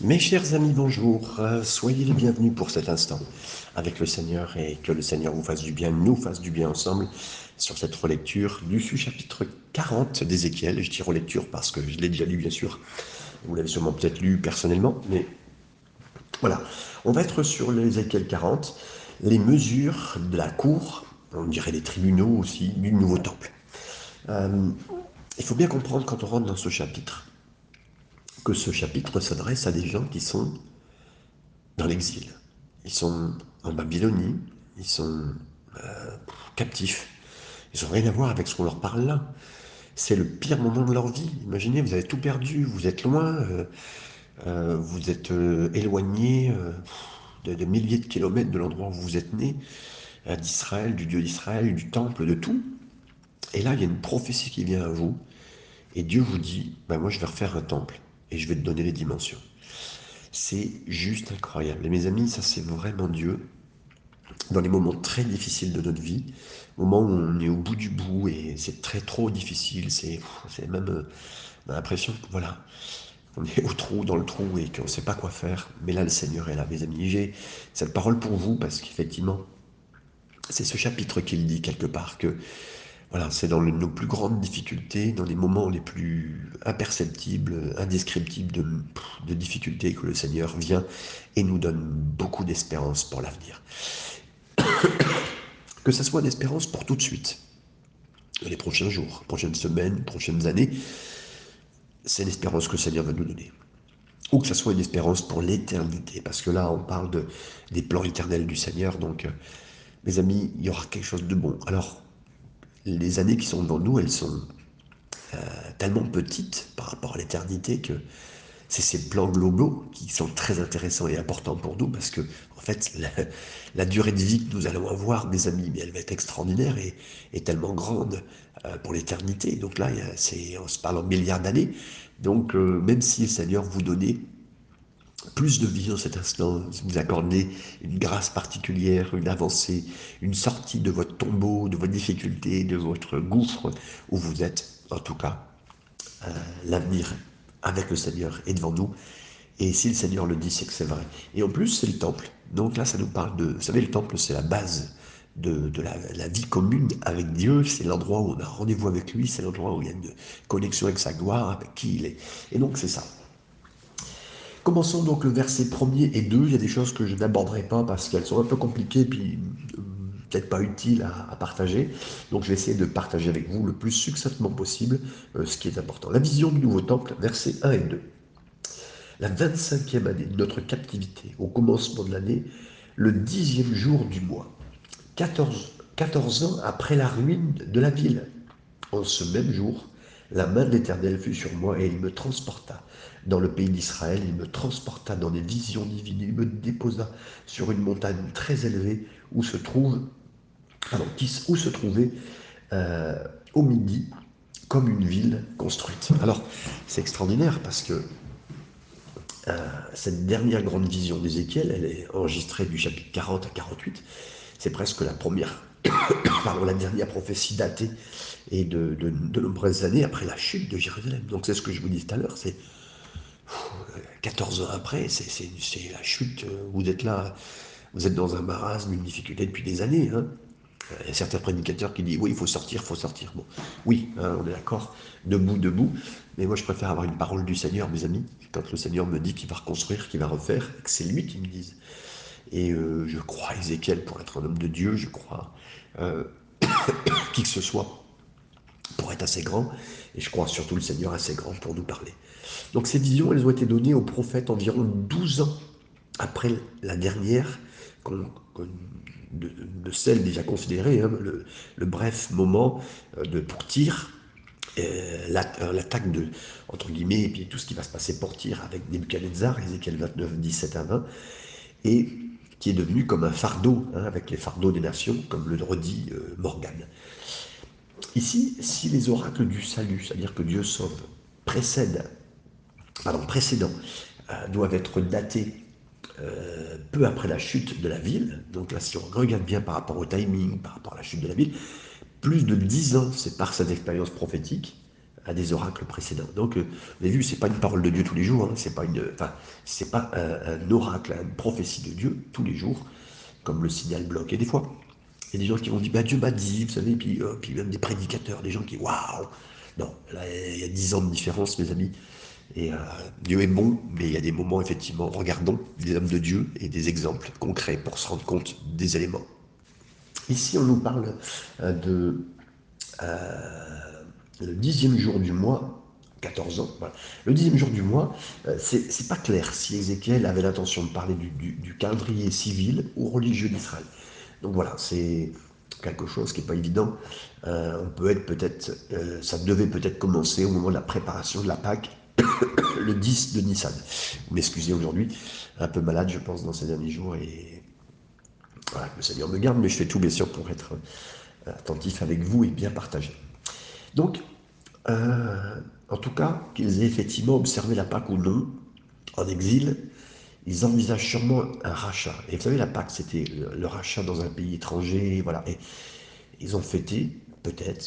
Mes chers amis, bonjour. Euh, soyez les bienvenus pour cet instant avec le Seigneur et que le Seigneur vous fasse du bien, nous fasse du bien ensemble sur cette relecture du chapitre 40 d'Ézéchiel. Je dis relecture parce que je l'ai déjà lu, bien sûr. Vous l'avez sûrement peut-être lu personnellement, mais voilà. On va être sur l'Ézéchiel 40, les mesures de la cour, on dirait les tribunaux aussi, du nouveau temple. Euh, il faut bien comprendre quand on rentre dans ce chapitre que ce chapitre s'adresse à des gens qui sont dans l'exil. Ils sont en Babylonie, ils sont euh, captifs. Ils n'ont rien à voir avec ce qu'on leur parle là. C'est le pire moment de leur vie. Imaginez, vous avez tout perdu, vous êtes loin, euh, euh, vous êtes éloigné de, milliers de kilomètres de l'endroit où vous êtes né, d'Israël, du Dieu d'Israël, du temple, de tout. Et là, il y a une prophétie qui vient à vous, et Dieu vous dit, ben moi je vais refaire un temple et je vais te donner les dimensions. C'est juste incroyable. Et mes amis, ça c'est vraiment Dieu. Dans les moments très difficiles de notre vie, moments où on est au bout du bout et c'est très trop difficile, c'est même, euh, on a l'impression que voilà, on est au trou, dans le trou et qu'on ne sait pas quoi faire. Mais là, le Seigneur est là, mes amis. J'ai cette parole pour vous parce qu'effectivement, c'est ce chapitre qu'il dit quelque part que voilà, c'est dans nos plus grandes difficultés, dans les moments les plus imperceptibles, indescriptibles de, difficultés que le Seigneur vient et nous donne beaucoup d'espérance pour l'avenir. que ce soit d'espérance pour tout de suite, les prochains jours, prochaines semaines, prochaines années, c'est l'espérance que le Seigneur va nous donner. Ou que ce soit une espérance pour l'éternité, parce que là, on parle de, des plans éternels du Seigneur, donc, euh, mes amis, il y aura quelque chose de bon. Alors, les années qui sont devant nous, elles sont euh, tellement petites par rapport à l'éternité que c'est ces plans globaux qui sont très intéressants et importants pour nous parce que, en fait, la, durée de vie que nous allons avoir, mes amis, mais elle va être extraordinaire et, tellement grande euh, pour l'éternité. Donc là, on se parle en milliards d'années. Donc, euh, même si le Seigneur vous donnait plus de vie en cet instant, vous accordez une grâce particulière, une avancée, une sortie de votre tombeau, de vos difficultés, de votre gouffre où vous êtes, en tout cas, euh, l'avenir avec le Seigneur est devant nous. Et si le Seigneur le dit, c'est que c'est vrai. Et en plus, c'est le temple. Donc là, ça nous parle de... Vous savez, le temple, c'est la base de, la, la, vie commune avec Dieu. C'est l'endroit où on a rendez-vous avec lui. C'est l'endroit où il y a une connexion avec sa gloire, avec qui il est. Et donc, c'est ça. Commençons donc le verset 1er et 2. Il y a des choses que je n'aborderai pas parce qu'elles sont un peu compliquées puis euh, peut-être pas utiles à, partager. Donc je vais essayer de partager avec vous le plus succinctement possible euh, ce qui est important. La vision du nouveau temple, versets 1 et 2. La 25e année de notre captivité, au commencement de l'année, le dixième jour du mois, 14, 14 ans après la ruine de la ville. En ce même jour, la main de l'Éternel fut sur moi et il me transporta dans le pays d'Israël, il me transporta dans des visions divines, il me déposa sur une montagne très élevée où se trouve, où se trouvait euh, au midi comme une ville construite. Alors c'est extraordinaire parce que euh, cette dernière grande vision d'Ézéchiel, elle est enregistrée du chapitre 40 à 48, c'est presque la première, pardon, la dernière prophétie datée et de, nombreuses années après la chute de Jérusalem. Donc c'est ce que je vous dis tout à l'heure, c'est 14 ans après, c'est la chute, vous êtes là, vous êtes dans un marasme, une difficulté depuis des années. Hein. Il y a certains prédicateurs qui disent oui, il faut sortir, il faut sortir. Bon, oui, hein, on est d'accord, debout, debout. Mais moi, je préfère avoir une parole du Seigneur, mes amis. Quand le Seigneur me dit qu'il va reconstruire, qu'il va refaire, que c'est lui qui me dise. Et euh, je crois Ézéchiel pour être un homme de Dieu, je crois euh, qui que ce soit pour être assez grand, et je crois surtout le Seigneur assez grand pour nous parler. Donc ces visions, elles ont été données au prophète environ 12 ans après la dernière, de, celle déjà considérée, hein, le, bref moment euh, de pour tir, euh, l'attaque de, entre guillemets, et puis tout ce qui va se passer pour tir avec Nebuchadnezzar, Ézéchiel 29, 17 à 20, et qui est devenu comme un fardeau, hein, avec les fardeaux des nations, comme le redit euh, Morgane. Ici, si les oracles du salut, c'est-à-dire que Dieu sauve, précèdent, pardon, précédents, euh, doivent être datés euh, peu après la chute de la ville, donc là si on regarde bien par rapport au timing, par rapport à la chute de la ville, plus de dix ans c'est par cette expérience prophétique, à des oracles précédents. Donc, vous avez vu, c'est pas une parole de Dieu tous les jours, hein, c'est pas un, oracle, une prophétie de Dieu tous les jours, comme le signal bloc. Et des fois, il y a des gens qui vont dire, bah, Dieu m'a dit, vous savez, puis, puis même des prédicateurs, des gens qui, waouh, non, là, il y a dix ans de différence, mes amis. Et euh, Dieu est bon, mais il y a des moments, effectivement, regardons des hommes de Dieu et des exemples concrets pour se rendre compte des éléments. Ici, on nous parle euh, de euh, le dixième jour du mois, 14 ans. Le dixième jour du mois, c'est pas clair si Ézéchiel avait l'intention de parler du, du, calendrier civil ou religieux d'Israël. Donc voilà, c'est quelque chose qui n'est pas évident. on peut être peut-être, ça devait peut-être commencer au moment de la préparation de la Pâque le 10 de Nissan. Vous m'excusez aujourd'hui, un peu malade, je pense, dans ces derniers jours. Et voilà, que le Seigneur me garde, mais je fais tout, bien sûr, pour être euh, attentif avec vous et bien partager. Donc, euh, en tout cas, qu'ils aient effectivement observé la Pâque ou non, en exil, ils envisagent sûrement un rachat. Et vous savez, la Pâque, c'était le, rachat dans un pays étranger, voilà. Et ils ont fêté, peut-être,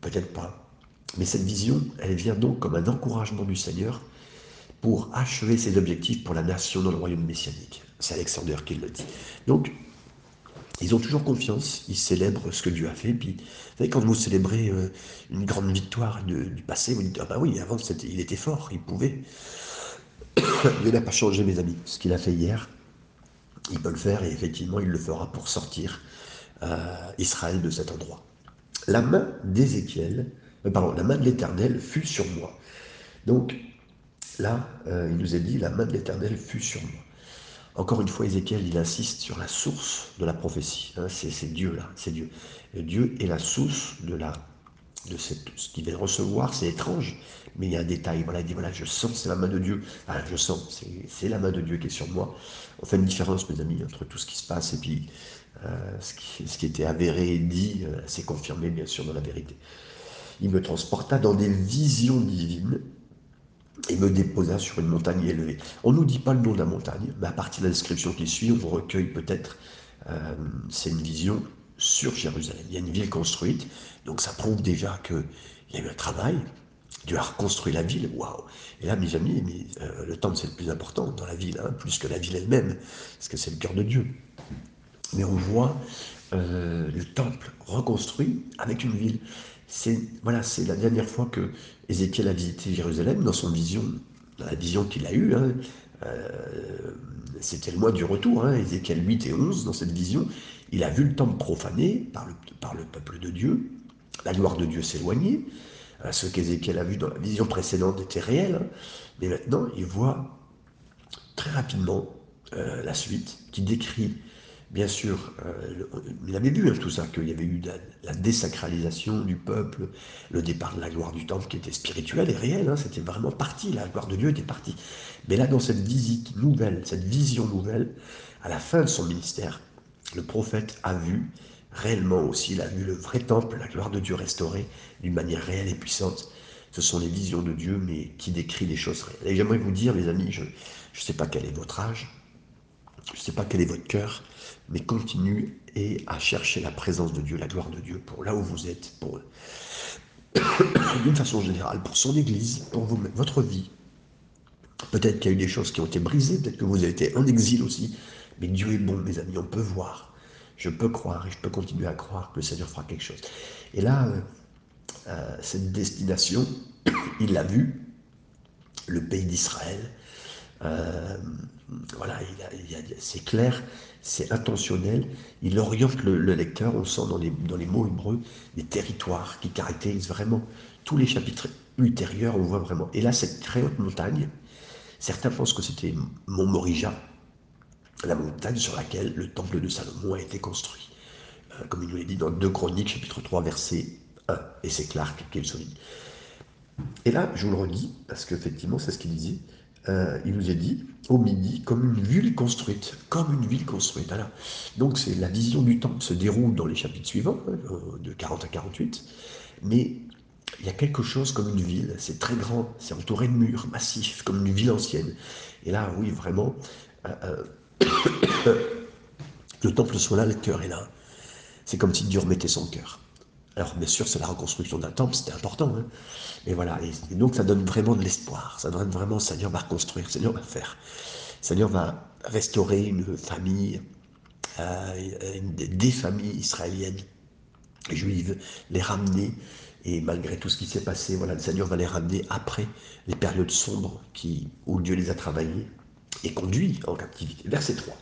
peut-être pas, mais cette vision, elle vient donc comme un encouragement du Seigneur pour achever ses objectifs pour la nation dans le royaume messianique. C'est Alexander qui le dit. Donc, ils ont toujours confiance, ils célèbrent ce que Dieu a fait. Puis, vous savez, quand vous célébrez euh, une grande victoire du passé, vous dites Ah bah oui, avant, il était fort, il pouvait. Dieu n'a pas changé, mes amis. Ce qu'il a fait hier, il peut le faire et effectivement, il le fera pour sortir euh, Israël de cet endroit. La main d'Ézéchiel euh, pardon, la main de l'Éternel fut sur moi. Donc là, euh, il nous est dit, la main de l'Éternel fut sur moi. Encore une fois, Ézéchiel, il insiste sur la source de la prophétie. Hein, c'est Dieu là, c'est Dieu. Dieu est la source de la de ce qu'il vient recevoir, c'est étrange, mais il y a un détail. Il dit voilà, je sens, c'est la main de Dieu. Ah, je sens, c'est la main de Dieu qui est sur moi. On fait une différence, mes amis, entre tout ce qui se passe et puis euh, ce, qui, ce, qui, était avéré et dit, c'est confirmé bien sûr dans la vérité. Il me transporta dans des visions divines et me déposa sur une montagne élevée. On ne nous dit pas le nom de la montagne, mais à partir de la description qui suit, on recueille peut-être. Euh, c'est une vision sur Jérusalem. Il y a une ville construite, donc ça prouve déjà qu'il y a eu un travail. Dieu a reconstruit la ville, waouh! Et là, mes amis, euh, le temple c'est le plus important dans la ville, hein, plus que la ville elle-même, parce que c'est le cœur de Dieu. Mais on voit euh, le temple reconstruit avec une ville c'est voilà, c'est la dernière fois que Ézéchiel a visité Jérusalem dans son vision, dans la vision qu'il a eue. C'était le mois du retour, hein, Ézéchiel 8 et 11, dans cette vision, il a vu le temple profané par le, par le peuple de Dieu, la gloire de Dieu s'éloigner. Euh, ce qu'Ézéchiel a vu dans la vision précédente était réel, hein. mais maintenant il voit très rapidement euh, la suite qui décrit bien sûr, euh, il avait vu hein, tout ça, qu'il y avait eu la, désacralisation du peuple, le départ de la gloire du temple qui était spirituel et réel, hein, c'était vraiment parti, la gloire de Dieu était partie. Mais là, dans cette visite nouvelle, cette vision nouvelle, à la fin de son ministère, le prophète a vu réellement aussi, il a vu le vrai temple, la gloire de Dieu restaurée d'une manière réelle et puissante. Ce sont les visions de Dieu, mais qui décrit des choses réelles. Et j'aimerais vous dire, mes amis, je ne sais pas quel est votre âge, je ne sais pas quel est votre cœur, mais continue et à chercher la présence de Dieu, la gloire de Dieu pour là où vous êtes, pour d'une façon générale, pour son Église, pour votre vie. Peut-être qu'il y a eu des choses qui ont été brisées, peut-être que vous avez été en exil aussi, mais Dieu est bon, mes amis, on peut voir. Je peux croire et je peux continuer à croire que le Seigneur fera quelque chose. Et là, euh, euh, cette destination, il l'a vu, le pays d'Israël, euh, voilà, c'est clair, c'est intentionnel. Il oriente le, lecteur, on sent dans les, mots hébreux, des territoires qui caractérisent vraiment tous les chapitres ultérieurs, on voit vraiment. Et là, cette très haute montagne, certains pensent que c'était Mont Morija, la montagne sur laquelle le temple de Salomon a été construit. Euh, comme il nous l'a dit dans 2 Chroniques, chapitre 3, verset 1. Et c'est clair qu'il souligne. Et là, je vous le redis, parce qu'effectivement, c'est ce qu'il disait. Euh, il nous est dit, au midi, comme une ville construite, comme une ville construite. Donc c'est la vision du temple se déroule dans les chapitres suivants, hein, euh, de 40 à 48, mais il y a quelque chose comme une ville, c'est très grand, c'est entouré de murs massifs, comme une ville ancienne. Et là, oui, vraiment, euh, le temple soit là, le cœur est là. C'est comme si Dieu remettait son cœur. Alors bien sûr, c'est la reconstruction d'un temple, c'était important. Hein. Et voilà, et, donc ça donne vraiment de l'espoir. Ça donne vraiment, Seigneur va reconstruire, Seigneur va faire. Seigneur va restaurer une famille, euh, des familles israéliennes, juives, les ramener. Et malgré tout ce qui s'est passé, voilà, le Seigneur va les ramener après les périodes sombres qui, où Dieu les a travaillés et conduits en captivité. Verset 3.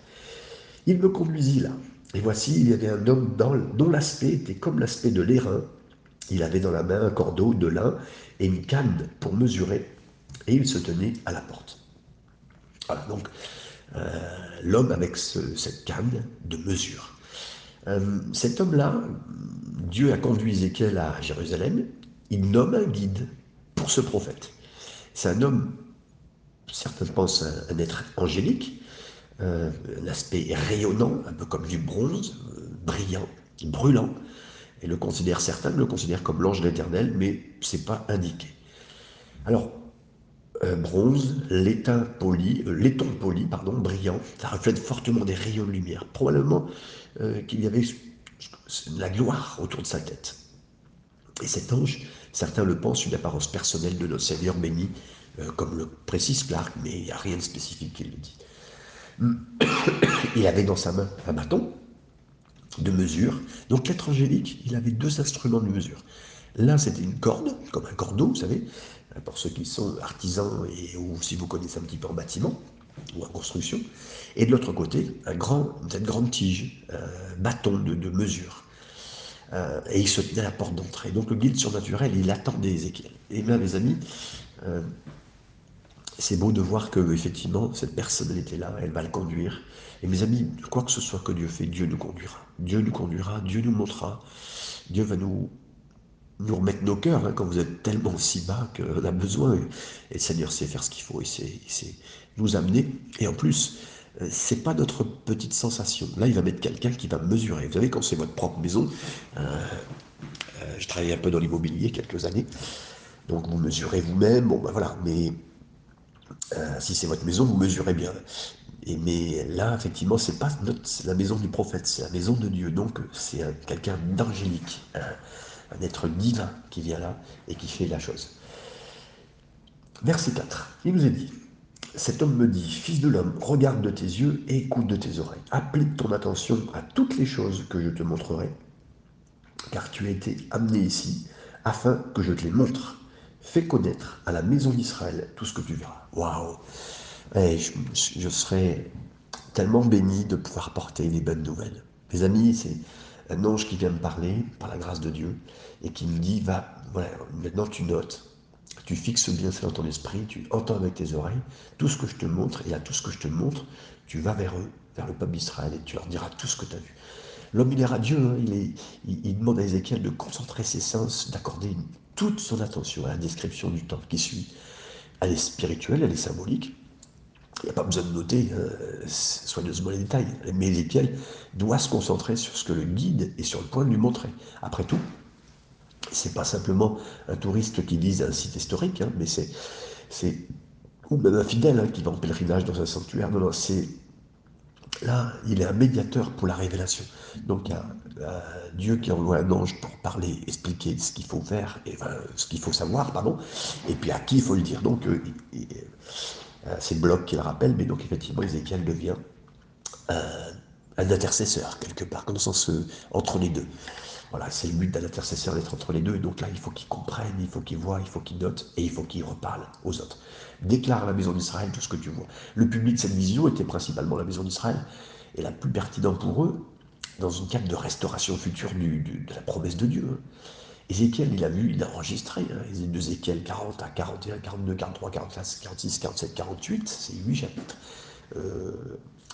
Il me conduisit là, et voici, il y avait un homme dont l'aspect était comme l'aspect de l'airain. Il avait dans la main un cordeau de lin et une canne pour mesurer, et il se tenait à la porte. Voilà, donc euh, l'homme avec cette canne de mesure. Euh, cet homme-là, Dieu a conduit Ézéchiel à Jérusalem, il nomme un guide pour ce prophète. C'est un homme, certains pensent un être angélique, euh, l'aspect rayonnant, un peu comme du bronze, euh, brillant, brûlant. Et le considère certains le considèrent comme l'ange de l'Éternel, mais c'est pas indiqué. Alors, euh, bronze, laiton poli, laiton poli, pardon, brillant, ça reflète fortement des rayons de lumière. Probablement qu'il y avait la gloire autour de sa tête. Et cet ange, certains le pensent une apparence personnelle de notre Seigneur béni, comme le précise Clark, mais il n'y a rien de spécifique qui le dit. Il avait dans sa main un bâton de mesure. Donc l'être angélique, il avait deux instruments de mesure. L'un, c'était une corde, comme un cordeau, vous savez, pour ceux qui sont artisans et ou si vous connaissez un petit peu en bâtiment ou en construction. Et de l'autre côté, un grand, cette grande tige, bâton de, mesure. Euh, et il se tenait à la porte d'entrée. Donc le guide surnaturel, il attendait Ézéchiel. Et bien, mes amis, euh, c'est beau de voir que effectivement cette personne elle était là, elle va le conduire. Et mes amis, quoi que ce soit que Dieu fait, Dieu nous conduira. Dieu nous conduira, Dieu nous montrera. Dieu va nous, nous remettre nos cœurs hein, quand vous êtes tellement si bas qu'on a besoin. Et le Seigneur sait faire ce qu'il faut, il sait, nous amener. Et en plus, euh, c'est pas notre petite sensation. Là, il va mettre quelqu'un qui va mesurer. Vous savez, quand c'est votre propre maison, euh, euh, je travaillais un peu dans l'immobilier quelques années, donc vous mesurez vous-même. Bon, ben voilà, mais euh, si c'est votre maison, vous mesurez bien. Mais là, effectivement, c'est pas notre, la maison du prophète, c'est la maison de Dieu. Donc, c'est quelqu'un d'angélique, un, être divin qui vient là et qui fait la chose. Verset 4, il nous est dit Cet homme me dit Fils de l'homme, regarde de tes yeux et écoute de tes oreilles. Applique ton attention à toutes les choses que je te montrerai, car tu as été amené ici afin que je te les montre. Fais connaître à la maison d'Israël tout ce que tu verras. Waouh je, serais tellement béni de pouvoir porter des bonnes nouvelles. Mes amis, c'est un ange qui vient me parler par la grâce de Dieu et qui me dit va, voilà, maintenant tu notes, tu fixes bien ça dans ton esprit, tu entends avec tes oreilles tout ce que je te montre, et là tout ce que je te montre, tu vas vers eux, vers le peuple d'Israël, et tu leur diras tout ce que tu as vu. L'homme, il est radieux, hein, il, il, demande à Ézéchiel de concentrer ses sens, d'accorder toute son attention à la description du temps qui suit. Elle est spirituelle, elle est symbolique. Il n'y a pas besoin de noter euh, soigneusement les détails. Mais Ézéchiel doit se concentrer sur ce que le guide est sur le point de lui montrer. Après tout, c'est pas simplement un touriste qui vise un site historique, hein, mais c'est, ou même un fidèle hein, qui va en pèlerinage dans un sanctuaire. Là, il est un médiateur pour la révélation. Donc il y a euh, Dieu qui envoie un ange pour parler, expliquer ce qu'il faut faire, et, ce qu'il faut savoir, pardon, et puis à qui il faut le dire. Donc euh, euh, c'est le bloc qui le rappelle, mais donc effectivement Ézéchiel devient un intercesseur quelque part, le sens entre les deux. Voilà, c'est le but d'un intercesseur d'être entre les deux. Et donc là, il faut qu'il comprenne, il faut qu'il voit, il faut qu'il note et il faut qu'il reparle aux autres. Déclare à la maison d'Israël tout ce que tu vois. Le public de cette vision était principalement la maison d'Israël. Et la plus pertinente pour eux, dans une quête de restauration future de la promesse de Dieu. Ézéchiel, il a vu, il a enregistré, hein, d'Ézéchiel 40 à 41, 42, 43, 45, 46, 47, 48, c'est huit chapitres. Euh,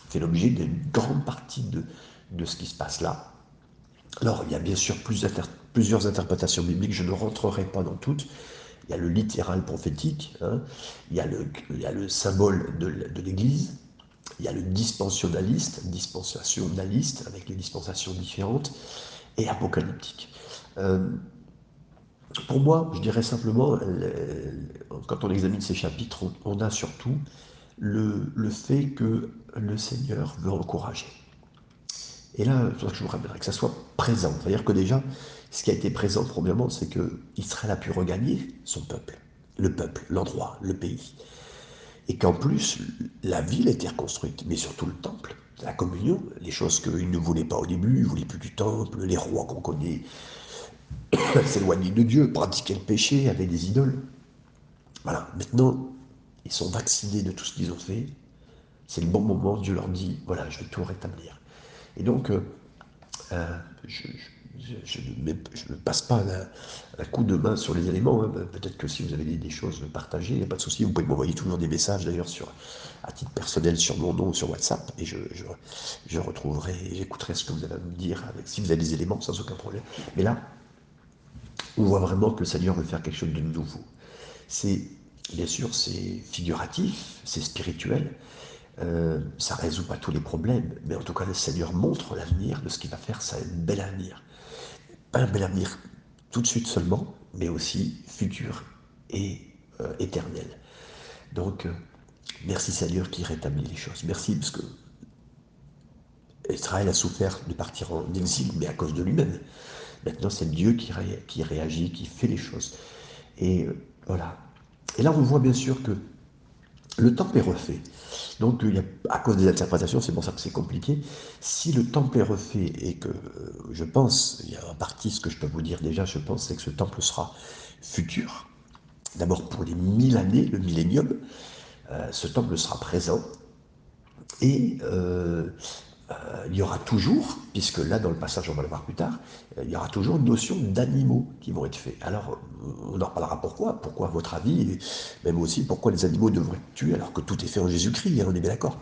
fait l'objet d'une grande partie de ce qui se passe là. Alors, il y a bien sûr plusieurs interprétations bibliques, je ne rentrerai pas dans toutes. Il y a le littéral prophétique, hein. il, y a le, symbole de, l'Église, il y a le dispensationnaliste, dispensationnaliste avec les dispensations différentes, et apocalyptique. Euh, pour moi, je dirais simplement, quand on examine ces chapitres, on, a surtout le fait que le Seigneur veut encourager. Et là, je vous rappellerai que ça soit présent. C'est-à-dire que déjà, ce qui a été présent, probablement, c'est que Israël a pu regagner son peuple, le peuple, l'endroit, le pays. Et qu'en plus, la ville a été reconstruite, mais surtout le temple, la communion, les choses qu'ils ne voulaient pas au début, ils ne voulaient plus du temple, les rois qu'on connaît s'éloignaient de Dieu, pratiquaient le péché, avaient des idoles. Voilà, maintenant, ils sont vaccinés de tout ce qu'ils ont fait. C'est le bon moment, Dieu leur dit, voilà, je vais tout rétablir. Et donc, euh, euh, je, ne passe pas un coup de main sur les éléments. Hein. Peut-être que si vous avez des, choses partagées, il n'y a pas de souci. Vous pouvez m'envoyer toujours des messages, d'ailleurs, à titre personnel, sur mon nom, sur WhatsApp, et je, je, retrouverai, j'écouterai ce que vous avez à me dire, avec, si vous avez des éléments, sans aucun problème. Mais là, on voit vraiment que le Seigneur veut faire quelque chose de nouveau. C'est, bien sûr, c'est figuratif, c'est spirituel, euh, ça ne résout pas tous les problèmes, mais en tout cas, le Seigneur montre l'avenir de ce qu'il va faire, c'est un bel avenir. Pas un bel avenir tout de suite seulement, mais aussi futur et euh, éternel. Donc, euh, merci Seigneur qui rétablit les choses. Merci parce que Israël a souffert de partir en exil, mais à cause de lui-même. Maintenant, c'est Dieu qui, qui, réagit, qui fait les choses. Et voilà. Et là, on voit bien sûr que le temple est refait. Donc, a, à cause des interprétations, c'est pour ça que c'est compliqué. Si le temple est refait et que, euh, je pense, il y a en partie ce que je peux vous dire déjà, je pense, c'est que ce temple sera futur. D'abord pour les mille années, le millénium, euh, ce temple sera présent. Et euh, euh, il y aura toujours, puisque là dans le passage on va le voir plus tard, euh, il y aura toujours une notion d'animaux qui vont être faits. Alors on en reparlera pourquoi, pourquoi à votre avis, et même aussi pourquoi les animaux devraient être tués alors que tout est fait en Jésus-Christ, hein, on est bien d'accord.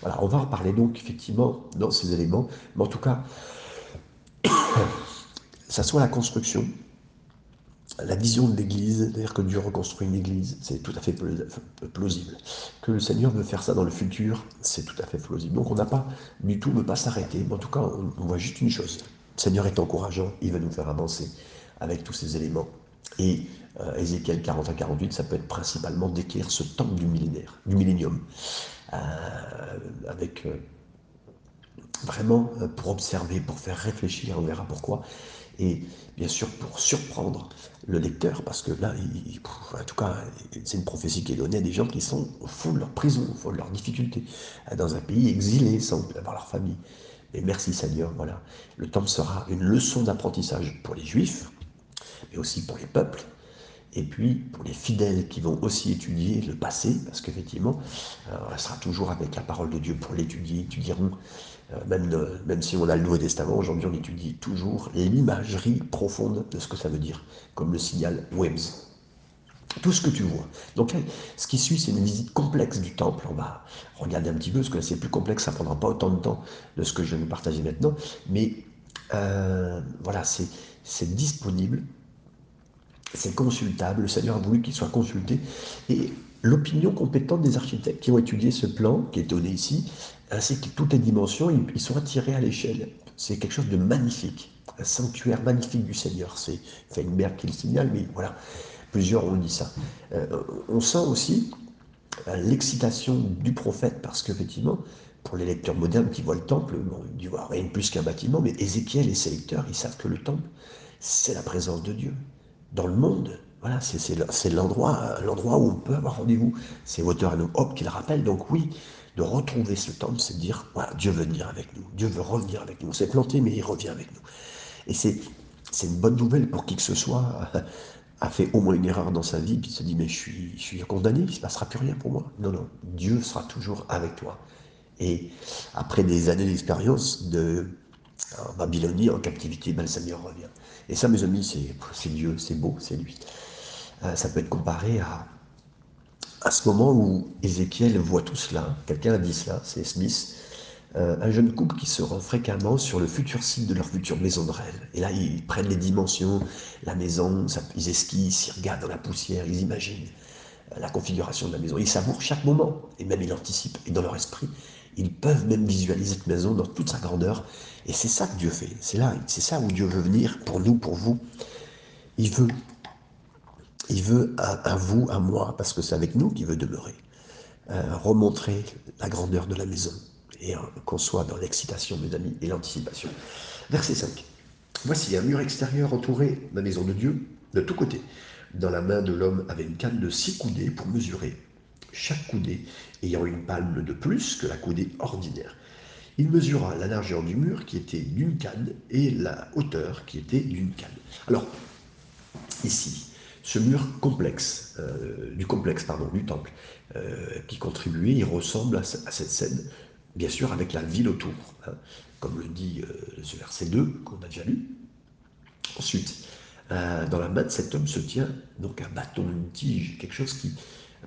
Voilà, on va en parler donc effectivement dans ces éléments, mais en tout cas, ça soit la construction, la vision de l'Église, c'est-à-dire que Dieu reconstruit une Église, c'est tout à fait plausible. Que le Seigneur veut faire ça dans le futur, c'est tout à fait plausible. Donc on n'a pas du tout ne pas s'arrêter, mais en tout cas on, voit juste une chose. Le Seigneur est encourageant, il va nous faire avancer avec tous ces éléments. Et euh, Ézéchiel 40 à 48, ça peut être principalement d'écrire ce temple du millénaire, du millénium, euh, avec euh, vraiment pour observer, pour faire réfléchir, on verra pourquoi et bien sûr pour surprendre le lecteur, parce que là, en tout cas, c'est une prophétie qui est donnée à des gens qui sont au fond de leur prison, au fond de leurs difficultés, dans un pays exilé, sans avoir leur famille. Mais merci Seigneur, voilà. Le temple sera une leçon d'apprentissage pour les juifs, mais aussi pour les peuples, et puis pour les fidèles qui vont aussi étudier le passé, parce qu'effectivement, euh, elle sera toujours avec la parole de Dieu pour l'étudier, étudieront même, même si on a le Nouveau Testament, aujourd'hui on étudie toujours l'imagerie profonde de ce que ça veut dire, comme le signal WEMS. Tout ce que tu vois. Donc ce qui suit, c'est une visite complexe du temple. On va regarder un petit peu, parce que c'est plus complexe, ça prendra pas autant de temps de ce que je vais vous partager maintenant. Mais euh, voilà, c'est disponible, c'est consultable. Le Seigneur a voulu qu'il soit consulté. L'opinion compétente des architectes qui ont étudié ce plan qui est donné ici, ainsi que toutes les dimensions, ils sont attirés à l'échelle. C'est quelque chose de magnifique, un sanctuaire magnifique du Seigneur. C'est Feinberg qui le signale, mais voilà, plusieurs ont dit ça. Euh, on sent aussi euh, l'excitation du prophète, parce qu'effectivement, pour les lecteurs modernes qui voient le temple, ils voient rien de plus qu'un bâtiment, mais Ézéchiel et ses lecteurs, ils savent que le temple, c'est la présence de Dieu. Dans le monde, voilà, c'est l'endroit l'endroit où on peut avoir rendez-vous. C'est Waterloo Hop qui le rappelle. Donc oui, de retrouver ce temple, c'est de dire, voilà, Dieu veut venir avec nous. Dieu veut revenir avec nous. On s'est planté, mais il revient avec nous. Et c'est une bonne nouvelle pour qui que ce soit a fait au moins une erreur dans sa vie, puis se dit, mais je suis, je suis condamné, il ne se passera plus rien pour moi. Non, non, Dieu sera toujours avec toi. Et après des années d'expérience de en Babylonie, en captivité, ben, le Seigneur revient. Et ça, mes amis, c'est Dieu, c'est beau, c'est lui. Euh, ça peut être comparé à, à ce moment où Ézéchiel voit tout cela. Quelqu'un a dit cela, c'est Smith. Euh, un jeune couple qui se rend fréquemment sur le futur site de leur future maison de rêve. Et là, ils prennent les dimensions, la maison, ils esquissent, ils regardent dans la poussière, ils imaginent euh, la configuration de la maison. Ils savourent chaque moment, et même ils anticipent, et dans leur esprit, ils peuvent même visualiser cette maison dans toute sa grandeur. Et c'est ça que Dieu fait. C'est là, c'est ça où Dieu veut venir pour nous, pour vous. Il veut il veut à, vous, à moi, parce que c'est avec nous qu'il veut demeurer, euh, remontrer la grandeur de la maison et euh, qu'on soit dans l'excitation, mes amis, et l'anticipation. Verset 5. Voici un mur extérieur entouré la maison de Dieu de tous côtés. Dans la main de l'homme avait une canne de six coudées pour mesurer, chaque coudée ayant une palme de plus que la coudée ordinaire. Il mesura la largeur du mur qui était d'une canne et la hauteur qui était d'une canne. Alors, ici, ce mur complexe, euh, du complexe pardon, du temple, euh, qui contribuait, il ressemble à, cette scène, bien sûr avec la ville autour, hein, comme le dit euh, ce verset 2 qu'on a déjà lu. Ensuite, dans la main de cet homme se tient donc un bâton, une tige, quelque chose qui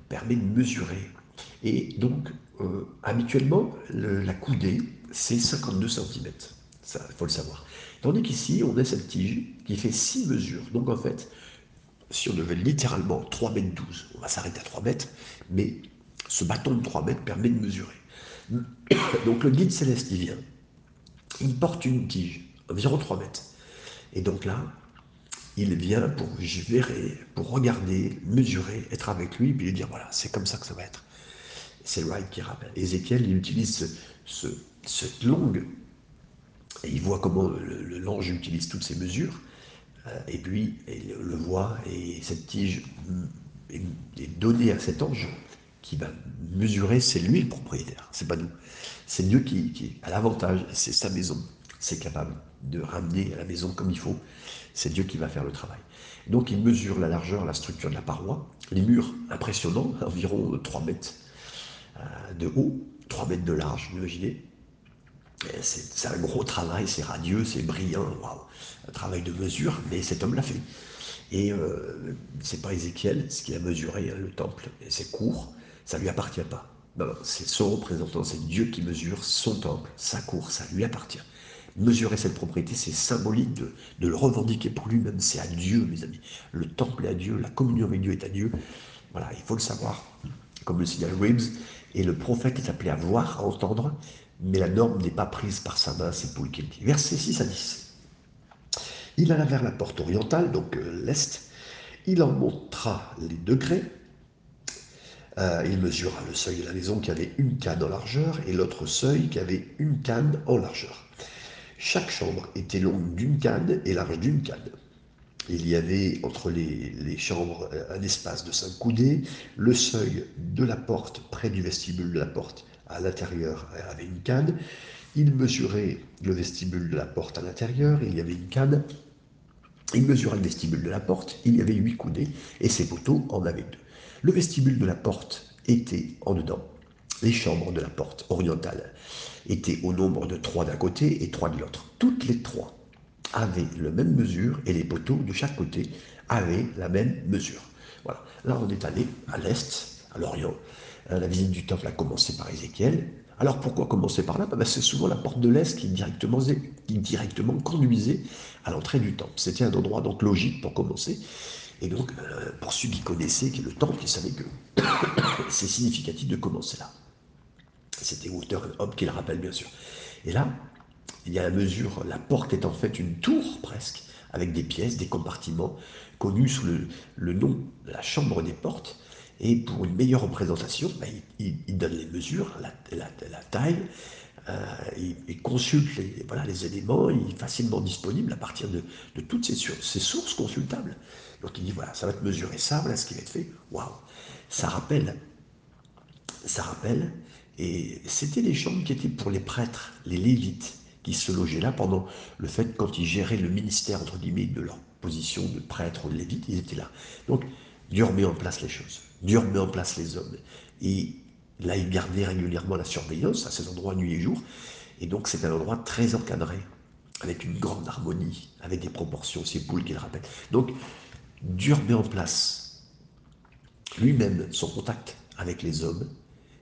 permet de mesurer. Et donc, habituellement, la coudée, c'est 52 cm. Ça, il faut le savoir. Tandis qu'ici, on a cette tige qui fait 6 mesures. Donc en fait, si on devait littéralement 3 mètres 12, on va s'arrêter à 3 mètres, mais ce bâton de 3 mètres permet de mesurer. Donc le guide céleste, il vient, il porte une tige, environ 3 mètres. Et donc là, il vient pour verrai, pour regarder, mesurer, être avec lui, puis lui dire voilà, c'est comme ça que ça va être. C'est Wright qui rappelle. Ézéchiel, il utilise cette longue, et il voit comment l'ange utilise toutes ces mesures, et puis, il le voit, et cette tige est donnée à cet ange qui va mesurer, c'est lui le propriétaire, c'est pas nous. C'est Dieu qui, a l'avantage, c'est sa maison, c'est capable de ramener à la maison comme il faut. C'est Dieu qui va faire le travail. Donc il mesure la largeur, la structure de la paroi, les murs impressionnants, environ 3 mètres euh, de haut, 3 mètres de large, vous imaginez. C'est un gros travail, c'est radieux, c'est brillant, waouh travail de mesure, mais cet homme l'a fait. Et euh, c'est pas Ézéchiel, ce qu'il a mesuré, hein, le temple, c'est court, ça lui appartient pas. c'est son représentant, c'est Dieu qui mesure son temple, sa cour, ça lui appartient. Mesurer cette propriété, c'est symbolique de, le revendiquer pour lui-même, c'est à Dieu, mes amis. Le temple est à Dieu, la communion avec Dieu est à Dieu. Voilà, il faut le savoir. Comme le signale Reeves, et le prophète est appelé à voir, à entendre, mais la norme n'est pas prise par sa main, c'est pour dit. Verset 6 à 10. Il alla vers la porte orientale, donc euh, l'est. Il en montra les degrés. Euh, il mesura le seuil de la maison qui avait une canne en largeur et l'autre seuil qui avait une canne en largeur. Chaque chambre était longue d'une canne et large d'une canne. Il y avait entre les, les, chambres un espace de cinq coudées. Le seuil de la porte, près du vestibule de la porte, à l'intérieur, avait une canne. Il mesurait le vestibule de la porte à l'intérieur. Il y avait une canne il mesura le vestibule de la porte, il y avait huit coudées, et ses poteaux en avaient deux. Le vestibule de la porte était en dedans. Les chambres de la porte orientale étaient au nombre de trois d'un côté et trois de l'autre. Toutes les trois avaient la même mesure, et les poteaux de chaque côté avaient la même mesure. Voilà. Là, on est allé à l'est, à l'orient. Euh, la visite du temple a commencé par Ézéchiel, alors pourquoi commencer par là? Bah, C'est souvent la porte de l'Est qui directement, directement conduisait à l'entrée du temple. C'était un endroit donc logique pour commencer. Et donc, euh, pour celui qui est le temple, il savait que c'est significatif de commencer là. C'était Walter Hobbes qui le rappelle bien sûr. Et là, il y a la mesure, la porte est en fait une tour presque, avec des pièces, des compartiments, connus sous le nom de la chambre des portes. Et pour une meilleure représentation, ben, il, donne les mesures, la, taille, euh, il, consulte les, voilà, les éléments, il est facilement disponible à partir de, toutes ces, ces, sources consultables. Donc il dit voilà, ça va te mesurer ça, voilà ce qui va être fait. Waouh Ça rappelle, ça rappelle, et c'était les chambres qui étaient pour les prêtres, les lévites, qui se logeaient là pendant le fait, quand ils géraient le ministère, entre guillemets, de leur position de prêtre ou de lévite, ils étaient là. Donc Dieu remet en place les choses. Dieu remet en place les hommes. Et là, il gardait régulièrement la surveillance à ces endroits nuit et jour. Et donc, c'est un endroit très encadré, avec une grande harmonie, avec des proportions, ces poules qu'il rappelle. Donc, Dieu remet en place lui-même son contact avec les hommes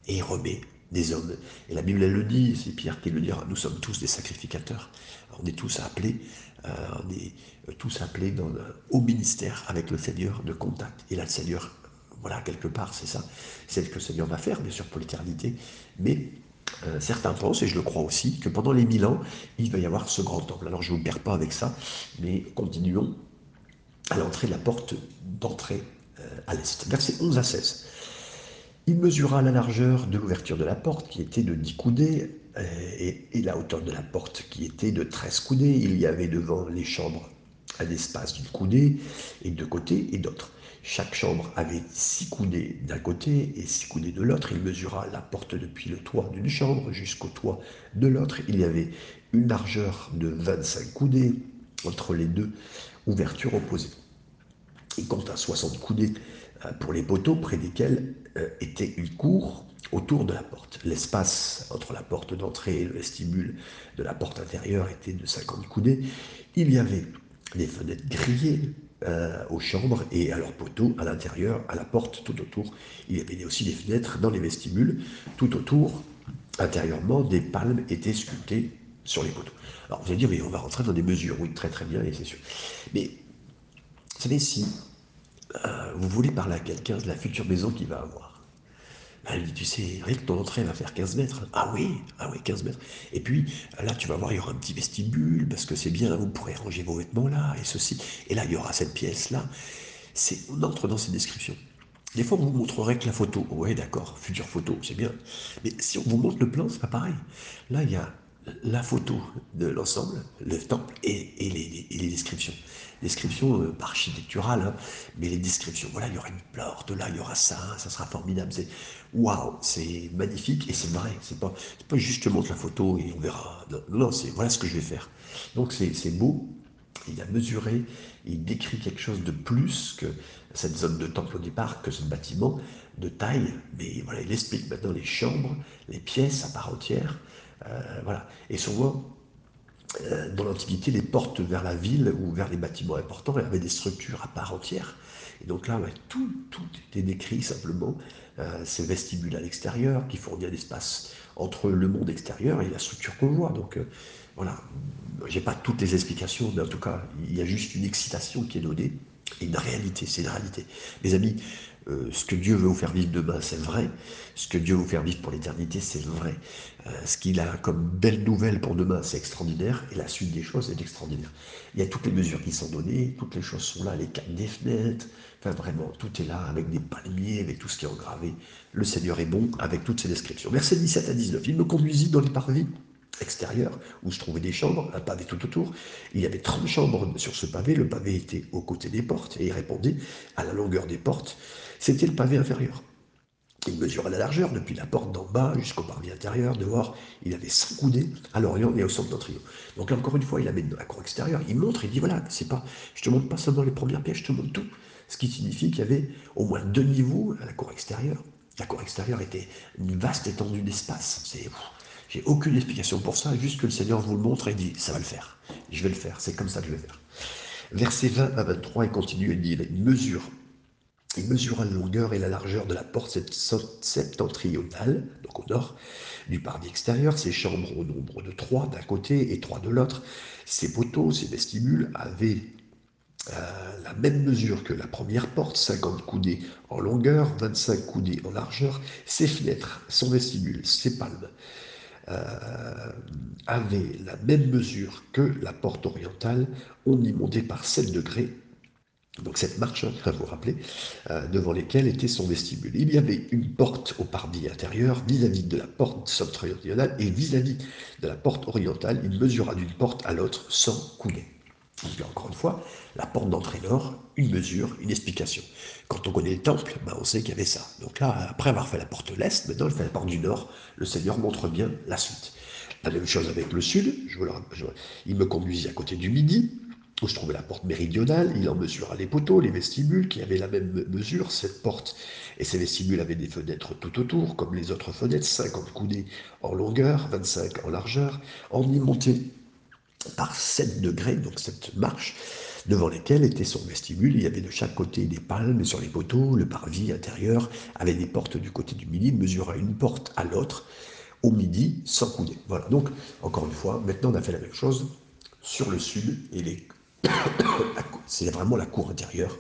et il remet des hommes. Et la Bible, elle le dit, c'est Pierre qui le dira, nous sommes tous des sacrificateurs. On est tous appelés, euh, on est tous appelés au ministère avec le Seigneur de contact. Et là, le Seigneur voilà, quelque part, c'est ça. C'est ce que le Seigneur va faire, bien sûr, pour l'éternité. Mais euh, certains pensent, et je le crois aussi, que pendant les mille ans, il va y avoir ce grand temple. Alors je ne vous perds pas avec ça, mais continuons à l'entrée de la porte d'entrée euh, à l'est. Versets 11 à 16. Il mesura la largeur de l'ouverture de la porte, qui était de 10 coudées, et, la hauteur de la porte qui était de 13 coudées. Il y avait devant les chambres un espace d'une coudée et de côté et d'autre. Chaque chambre avait six coudées d'un côté et six coudées de l'autre. Il mesura la porte depuis le toit d'une chambre jusqu'au toit de l'autre. Il y avait une largeur de 25 coudées entre les deux ouvertures opposées. Il compta 60 coudées euh, pour les poteaux près desquels euh, était une cour autour de la porte. L'espace entre la porte d'entrée et le vestibule de la porte intérieure était de 50 coudées. Il y avait des fenêtres grillées euh, aux chambres et à leurs poteaux à l'intérieur, à la porte tout autour. Il y avait aussi des fenêtres dans les vestibules tout autour. Intérieurement, des palmes étaient sculptées sur les poteaux. Alors vous allez dire, mais on va rentrer dans des mesures, oui, très très bien, et c'est sûr. Mais, vous savez, si euh, vous voulez parler à quelqu'un de la future maison qu'il va avoir, elle ben, dit, tu sais, rien que ton entrée va faire 15 mètres. Ah oui, ah oui, 15 mètres. Et puis, là, tu vas voir, il y aura un petit vestibule, parce que c'est bien, vous pourrez ranger vos vêtements là, et ceci. Et là, il y aura cette pièce-là. On entre dans ces descriptions. Des fois, on vous montrerait que la photo. Ouais, d'accord, future photo, c'est bien. Mais si on vous montre le plan, c'est pas pareil. Là, il y a la photo de l'ensemble, le temple et, les, descriptions. Descriptions euh, architecturales, hein, mais les descriptions. Voilà, il y aura une porte, là, il y aura ça, ça sera formidable. C'est waouh, c'est magnifique et c'est vrai. C'est pas, pas juste montre la photo et on verra. Non, c'est voilà ce que je vais faire. Donc c'est beau. Il a mesuré, il décrit quelque chose de plus que cette zone de temple au départ, que ce bâtiment de taille. Mais voilà, il explique maintenant les chambres, les pièces à part entière euh, voilà. Et souvent, dans l'Antiquité, les portes vers la ville ou vers les bâtiments importants avaient des structures à part entière. Et donc là, tout, tout était décrit simplement. Euh, ces vestibules à l'extérieur qui fournit un espace entre le monde extérieur et la structure qu'on voit. Donc voilà, j'ai pas toutes les explications, mais en tout cas, il y a juste une excitation qui est donnée et une réalité, c'est une réalité. Mes amis, euh, ce que Dieu veut vous faire vivre demain, c'est vrai. Ce que Dieu veut vous faire vivre pour l'éternité, c'est vrai. Euh, ce qu'il a comme belle nouvelle pour demain, c'est extraordinaire. Et la suite des choses est extraordinaire. Il y a toutes les mesures qui sont données, toutes les choses sont là, les cadres des fenêtres. Enfin, vraiment, tout est là, avec des palmiers, avec tout ce qui est engravé. Le Seigneur est bon, avec toutes ces descriptions. Verset 17 à 19. Il me conduisit dans les parvis extérieur, où se trouvaient des chambres, un pavé tout autour. Il y avait 30 chambres sur ce pavé, le pavé était aux côtés des portes, et il répondait à la longueur des portes, c'était le pavé inférieur. Il mesurait la largeur, depuis la porte d'en bas jusqu'au parvis intérieur, dehors, il avait 100 coudées à l'orient et au centre trio. Donc encore une fois, il amène dans la cour extérieure, il montre, il dit voilà, c'est pas, je te montre pas seulement les premières pièces, je te montre tout. Ce qui signifie qu'il y avait au moins deux niveaux à la cour extérieure. La cour extérieure était une vaste étendue d'espace. C'est j'ai aucune explication pour ça, juste que le Seigneur vous le montre et dit, ça va le faire. Je vais le faire, c'est comme ça que je vais faire. Verset 20 à 23, il continue et dit, il mesure. Il mesura la longueur et la largeur de la porte septentrionale, donc au nord, du parvis extérieur, ses chambres au nombre de trois d'un côté et trois de l'autre. Ses poteaux, ses vestibules avaient euh, la même mesure que la première porte, 50 coudées en longueur, 25 coudées en largeur. Ses fenêtres, son vestibule, ses palmes, euh, avait la même mesure que la porte orientale, on y montait par 7 degrés. Donc cette marche, vous euh, devant lesquelles était son vestibule. Il y avait une porte au parvis intérieur vis-à-vis de la porte septentrionale et vis-à-vis de la porte orientale. Il mesura d'une porte à l'autre sans couler encore une fois, la porte d'entrée nord, une mesure, une explication. Quand on connaît le temple, ben on sait qu'il y avait ça. Donc là, après avoir fait la porte l'est, maintenant il fait la porte du nord, le Seigneur montre bien la suite. La même chose avec le sud, je il me conduisit à côté du midi, où se trouvait la porte méridionale, il en mesura les poteaux, les vestibules, qui avaient la même mesure, cette porte et ces vestibules avaient des fenêtres tout autour, comme les autres fenêtres, 50 coudées en longueur, 25 en largeur, en y montait par 7 degrés, donc cette marche, devant lesquelles était son vestibule. Il y avait de chaque côté des palmes sur les poteaux, le parvis intérieur avait des portes du côté du midi, mesura une porte à l'autre, au midi, sans couder. Voilà, donc, encore une fois, maintenant on a fait la même chose sur le sud, et les... c'est vraiment la cour intérieure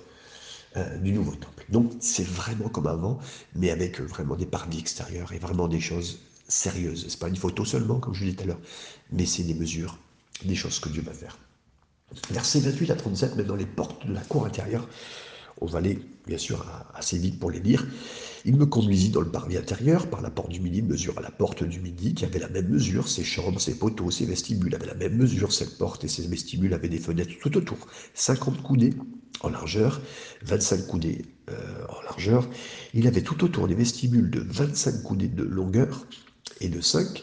euh, du nouveau temple. Donc c'est vraiment comme avant, mais avec vraiment des parvis extérieurs et vraiment des choses sérieuses. C'est pas une photo seulement, comme je disais tout à l'heure, mais c'est des mesures des choses que Dieu va faire. Verset 28 à 37, mais dans les portes de la cour intérieure, On va aller, bien sûr, assez vite pour les lire. Il me conduisit dans le parvis intérieur, par la porte du midi, mesure à la porte du midi, qui avait la même mesure, ses chambres, ses poteaux, ses vestibules avaient la même mesure, cette porte et ses vestibules avaient des fenêtres tout autour, 50 coudées en largeur, 25 coudées euh, en largeur. Il avait tout autour des vestibules de 25 coudées de longueur et de 5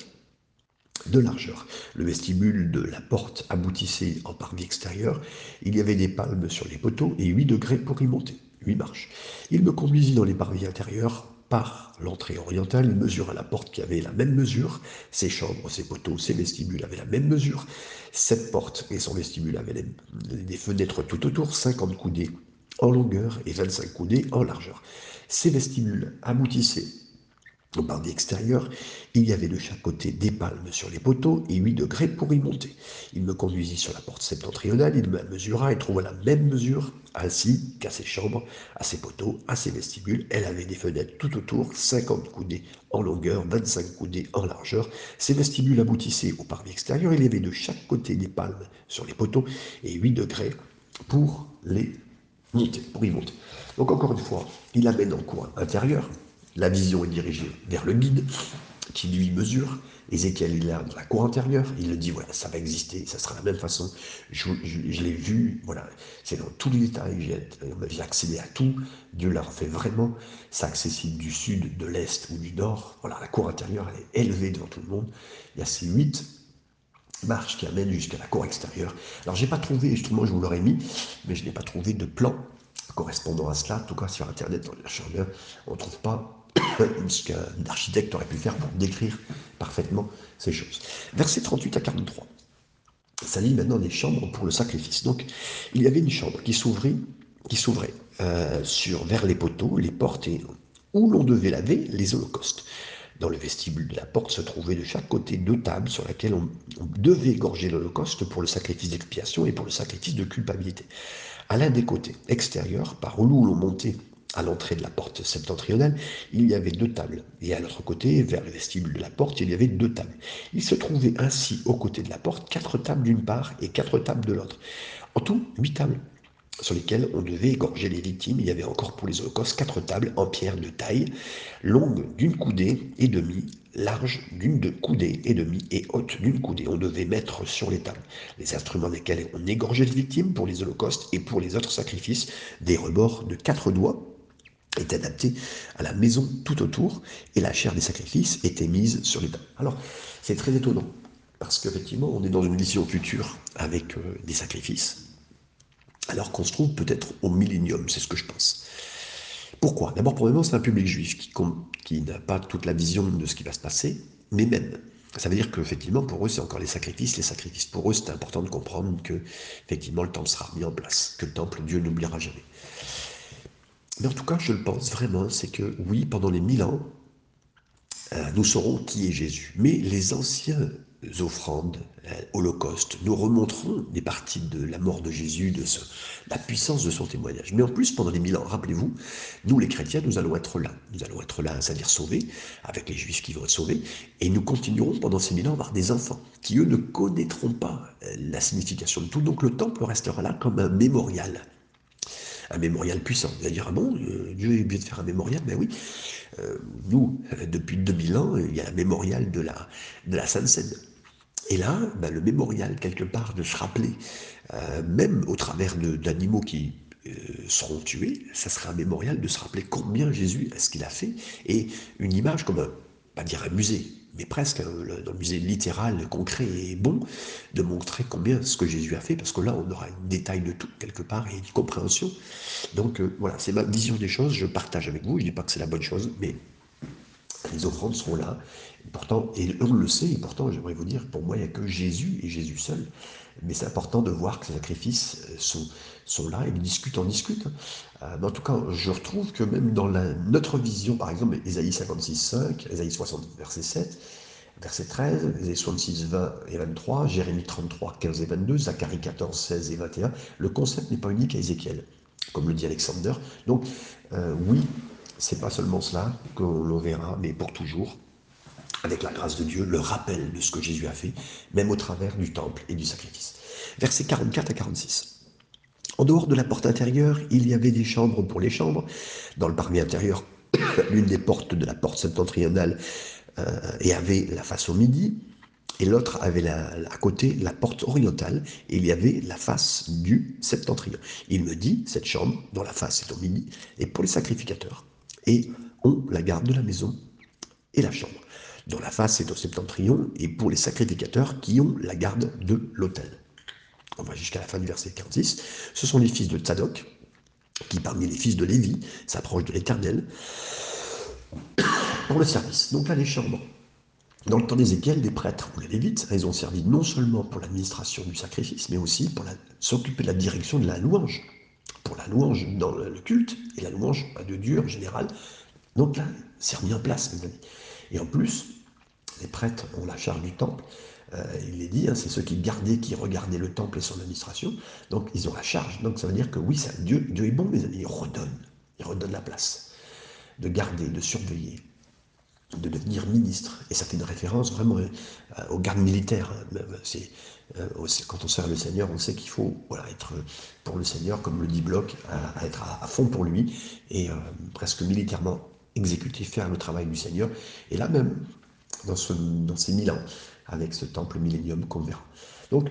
de largeur. Le vestibule de la porte aboutissait en parvis extérieur. Il y avait des palmes sur les poteaux et 8 degrés pour y monter. 8 marches. Il me conduisit dans les parvis intérieurs par l'entrée orientale. Il mesura la porte qui avait la même mesure. Ses chambres, ses poteaux, ses vestibules avaient la même mesure. Cette porte et son vestibule avaient des fenêtres tout autour, 50 coudées en longueur et 25 coudées en largeur. Ces vestibules aboutissaient au parvis extérieur, il y avait de chaque côté des palmes sur les poteaux et 8 degrés pour y monter. Il me conduisit sur la porte septentrionale, il me mesura et trouva la même mesure, ainsi qu'à ses chambres, à ses poteaux, à ses vestibules. Elle avait des fenêtres tout autour, 50 coudées en longueur, 25 coudées en largeur. Ses vestibules aboutissaient au parvis extérieur, il y avait de chaque côté des palmes sur les poteaux et 8 degrés pour les monter, pour y monter. Donc encore une fois, il amène en coin intérieur, la vision est dirigée vers le guide qui lui mesure. Ézéchiel, est dans la cour intérieure, il le dit, voilà, ça va exister, ça sera la même façon. Je, l'ai vu, voilà, c'est dans tous les détails, j'ai accédé à tout. Dieu l'a fait vraiment, c'est accessible du sud, de l'est ou du nord. Voilà, la cour intérieure, elle est élevée devant tout le monde. Il y a ces huit marches qui amènent jusqu'à la cour extérieure. Alors, j'ai pas trouvé, justement, je vous l'aurais mis, mais je n'ai pas trouvé de plan correspondant à cela. En tout cas, sur Internet, dans les on ne trouve pas ce qu'un architecte aurait pu faire pour décrire parfaitement ces choses. Versets 38 à 43. Ça lit maintenant des chambres pour le sacrifice. Donc, il y avait une chambre qui s'ouvrait, qui s'ouvrait euh, sur vers les poteaux, les portes et où l'on devait laver les holocaustes. Dans le vestibule de la porte se trouvaient de chaque côté deux tables sur lesquelles on, on devait égorger l'holocauste pour le sacrifice d'expiation et pour le sacrifice de culpabilité. À l'un des côtés extérieurs, par où l'on montait à l'entrée de la porte septentrionale, il y avait deux tables, et à l'autre côté, vers le vestibule de la porte, il y avait deux tables. Il se trouvait ainsi aux côtés de la porte quatre tables d'une part et quatre tables de l'autre. En tout, huit tables sur lesquelles on devait égorger les victimes. Il y avait encore pour les holocaustes quatre tables en pierre de taille, longue d'une coudée et demie, large d'une coudée et demie et haute d'une coudée. On devait mettre sur les tables les instruments desquels on égorgeait les victimes pour les holocaustes et pour les autres sacrifices, des rebords de quatre doigts est adapté à la maison tout autour et la chair des sacrifices était mise sur les tables. Alors, c'est très étonnant parce qu'effectivement, on est dans une vision future avec euh, des sacrifices, alors qu'on se trouve peut-être au millénium, c'est ce que je pense. Pourquoi? D'abord, probablement, c'est un public juif qui, qui n'a pas toute la vision de ce qui va se passer, mais même. Ça veut dire qu'effectivement, pour eux, c'est encore les sacrifices. Les sacrifices, pour eux, c'est important de comprendre que, effectivement, le temple sera mis en place, que le temple, Dieu n'oubliera jamais. Mais en tout cas, je le pense vraiment, c'est que oui, pendant les mille ans, euh, nous saurons qui est Jésus. Mais les anciens offrandes, euh, holocaustes, nous remonterons des parties de la mort de Jésus, de la puissance de son témoignage. Mais en plus, pendant les mille ans, rappelez-vous, nous les chrétiens, nous allons être là. Nous allons être là, c'est-à-dire sauvés, avec les juifs qui vont être sauvés, et nous continuerons pendant ces mille ans à avoir des enfants qui, eux, ne connaîtront pas euh, la signification de tout. Donc le temple restera là comme un mémorial un mémorial puissant. Vous allez dire, ah bon, euh, Dieu est obligé de faire un mémorial Ben oui. Euh, nous, euh, depuis 2000 ans, il y a un mémorial de la, de la Sainte Seine. Et là, ben, le mémorial, quelque part, de se rappeler, même au travers d'animaux qui seront tués, ça sera un mémorial de se rappeler combien Jésus, ce qu'il a fait, et une image comme un, pas dire un musée, presque hein, dans le musée littéral, concret et bon, de montrer combien ce que Jésus a fait, parce que là, on aura un détail de tout quelque part et une compréhension. Donc euh, voilà, c'est ma vision des choses, je partage avec vous, je ne dis pas que c'est la bonne chose, mais les offrandes seront là, pourtant, et on le sait, et pourtant, j'aimerais vous dire, pour moi, il n'y a que Jésus et Jésus seul, mais c'est important de voir que ces sacrifices euh, sont, sont là, et discutent, en discutent. Euh, mais en tout cas, je retrouve que même dans notre vision, par exemple, Ésaïe 56, 5, Ésaïe 60, verset 7, verset 13, Ésaïe 66, 20 et 23, Jérémie 33, 15 et 22, Zacharie 14, 16 et 21, le concept n'est pas unique à Ézéchiel, comme le dit Alexander. Donc, euh, oui, c'est pas seulement cela que l'on verra, mais pour toujours, avec la grâce de Dieu, le rappel de ce que Jésus a fait, même au travers du temple et du sacrifice. Versets 44 à 46. En dehors de la porte intérieure, il y avait des chambres pour les chambres. Dans le parvis intérieur, l'une des portes de la porte septentrionale euh, et avait la face au midi, et l'autre avait à côté la porte orientale, et il y avait la face du septentrion. Il me dit, cette chambre, dont la face est au midi, est pour les sacrificateurs, et on la garde de la maison et la chambre, dont la face est au septentrion, et pour les sacrificateurs qui ont la garde de l'autel. On va jusqu'à la fin du verset 46. Ce sont les fils de Tzadok, qui parmi les fils de Lévi s'approchent de l'Éternel pour le service. Donc là, les chambres dans le temps d'Ézéchiel, les prêtres ou les lévites, ils ont servi non seulement pour l'administration du sacrifice, mais aussi pour s'occuper de la direction de la louange, pour la louange dans le culte et la louange de Dieu en général. Donc là, c'est remis en place, mes amis. Et en plus, les prêtres ont la charge du temple. Euh, il est dit, hein, c'est ceux qui gardaient, qui regardaient le temple et son administration. Donc ils ont la charge. Donc ça veut dire que oui, Dieu, est bon, mes amis. Il redonne, il redonne la place de garder, de surveiller, de devenir ministre. Et ça fait une référence vraiment euh, aux gardes militaires. Hein. Euh, c'est, quand on sert le Seigneur, on sait qu'il faut être pour le Seigneur, comme le dit Bloch, à, être à, fond pour lui et presque militairement exécuter, faire le travail du Seigneur. Et là même, dans, ce, ces mille ans, avec ce temple millénium qu'on verra. Donc,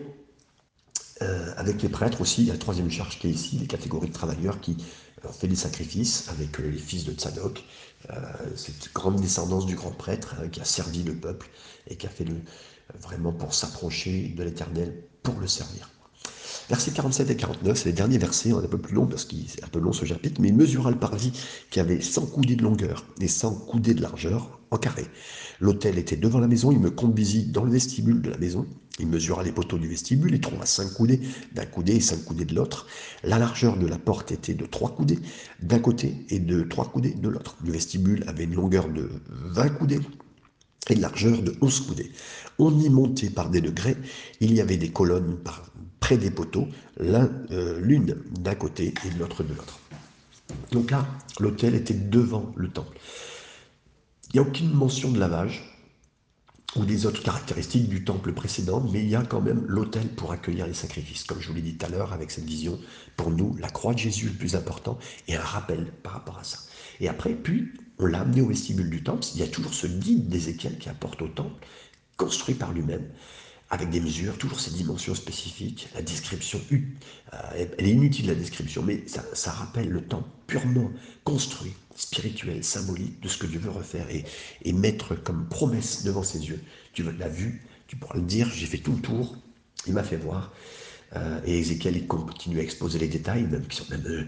avec les prêtres aussi, il y a la troisième charge qui est ici, les catégories de travailleurs qui ont fait des sacrifices avec les fils de Tzadok, euh, cette grande descendance du grand prêtre hein, qui a servi le peuple et qui a fait le, vraiment pour s'approcher de l'Éternel pour le servir. Versets 47 et 49, c'est les derniers versets, un peu plus long parce qu'il est un peu long ce chapitre, mais il mesura le parvis qui avait 100 coudées de longueur et 100 coudées de largeur en carré. L'autel était devant la maison, il me conduisit dans le vestibule de la maison. Il mesura les poteaux du vestibule, il trouva cinq coudées d'un coudé et cinq coudées de l'autre. La largeur de la porte était de trois coudées d'un côté et de trois coudées de l'autre. Le vestibule avait une longueur de 20 coudées et une largeur de 11 coudées. On y montait par des degrés, il y avait des colonnes près des poteaux, euh, l'une d'un côté et l'autre de l'autre. Donc là, l'autel était devant le temple. Il n'y a aucune mention de lavage, ou des autres caractéristiques du temple précédent, mais il y a quand même l'autel pour accueillir les sacrifices. Comme je vous l'ai dit tout à l'heure, avec cette vision, pour nous, la croix de Jésus le plus important, et un rappel par rapport à ça. Et après, puis, on l'a amené au vestibule du temple. Il y a toujours ce guide d'Ézéchiel qui apporte au temple, construit par lui-même, avec des mesures, toujours ces dimensions spécifiques. La description, euh, elle est inutile la description, mais ça, rappelle le temple purement construit, spirituel, symbolique de ce que Dieu veut refaire et, et mettre comme promesse devant ses yeux. Tu l'as vu, tu pourras le dire, j'ai fait tout le tour, il m'a fait voir. Euh, et Ézéchiel, il continue à exposer les détails, même qui sont même euh,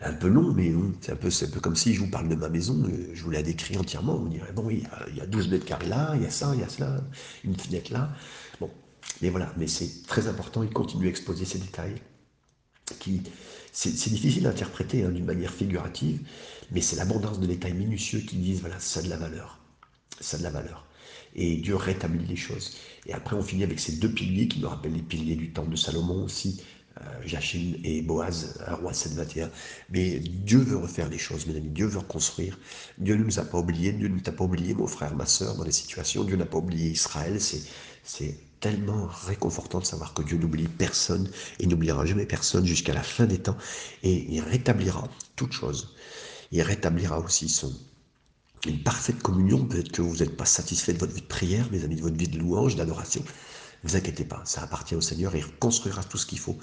un peu longs, mais c'est un, peu, un peu comme si je vous parle de ma maison, je vous la décris entièrement. Vous direz, bon, oui, il y a 12 mètres carrés là, il y a ça, il y a cela, une fenêtre là. Bon, mais voilà, mais c'est très important, il continue à exposer ces détails. Qui, c'est, difficile à interpréter hein, d'une manière figurative, mais c'est l'abondance de détails minutieux qui disent, voilà, ça a de la valeur. Ça a de la valeur et Dieu rétablit les choses. Et après, on finit avec ces deux piliers qui nous rappellent les piliers du temple de Salomon aussi, euh, Jachim et Boaz, un roi 721. Mais Dieu veut refaire les choses, mes amis. Dieu veut reconstruire. Dieu ne nous a pas oubliés. Dieu ne t'a pas oublié, mon frère, ma soeur, dans les situations. Dieu n'a pas oublié Israël. C'est tellement réconfortant de savoir que Dieu n'oublie personne et n'oubliera jamais personne jusqu'à la fin des temps. Et il rétablira toutes choses. Il rétablira aussi son, une parfaite communion. Peut-être que vous n'êtes pas satisfait de votre vie de prière, mes amis, de votre vie de louange, d'adoration. Ne vous inquiétez pas, ça appartient au Seigneur et il reconstruira tout ce qu'il faut.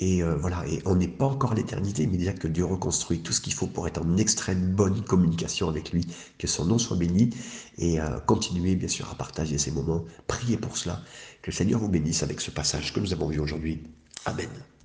Et euh, voilà, et on n'est pas encore à l'éternité, mais déjà que Dieu reconstruit tout ce qu'il faut pour être en extrême bonne communication avec lui, que son nom soit béni, et euh, continuez bien sûr à partager ces moments, priez pour cela, que le Seigneur vous bénisse avec ce passage que nous avons vu aujourd'hui. Amen.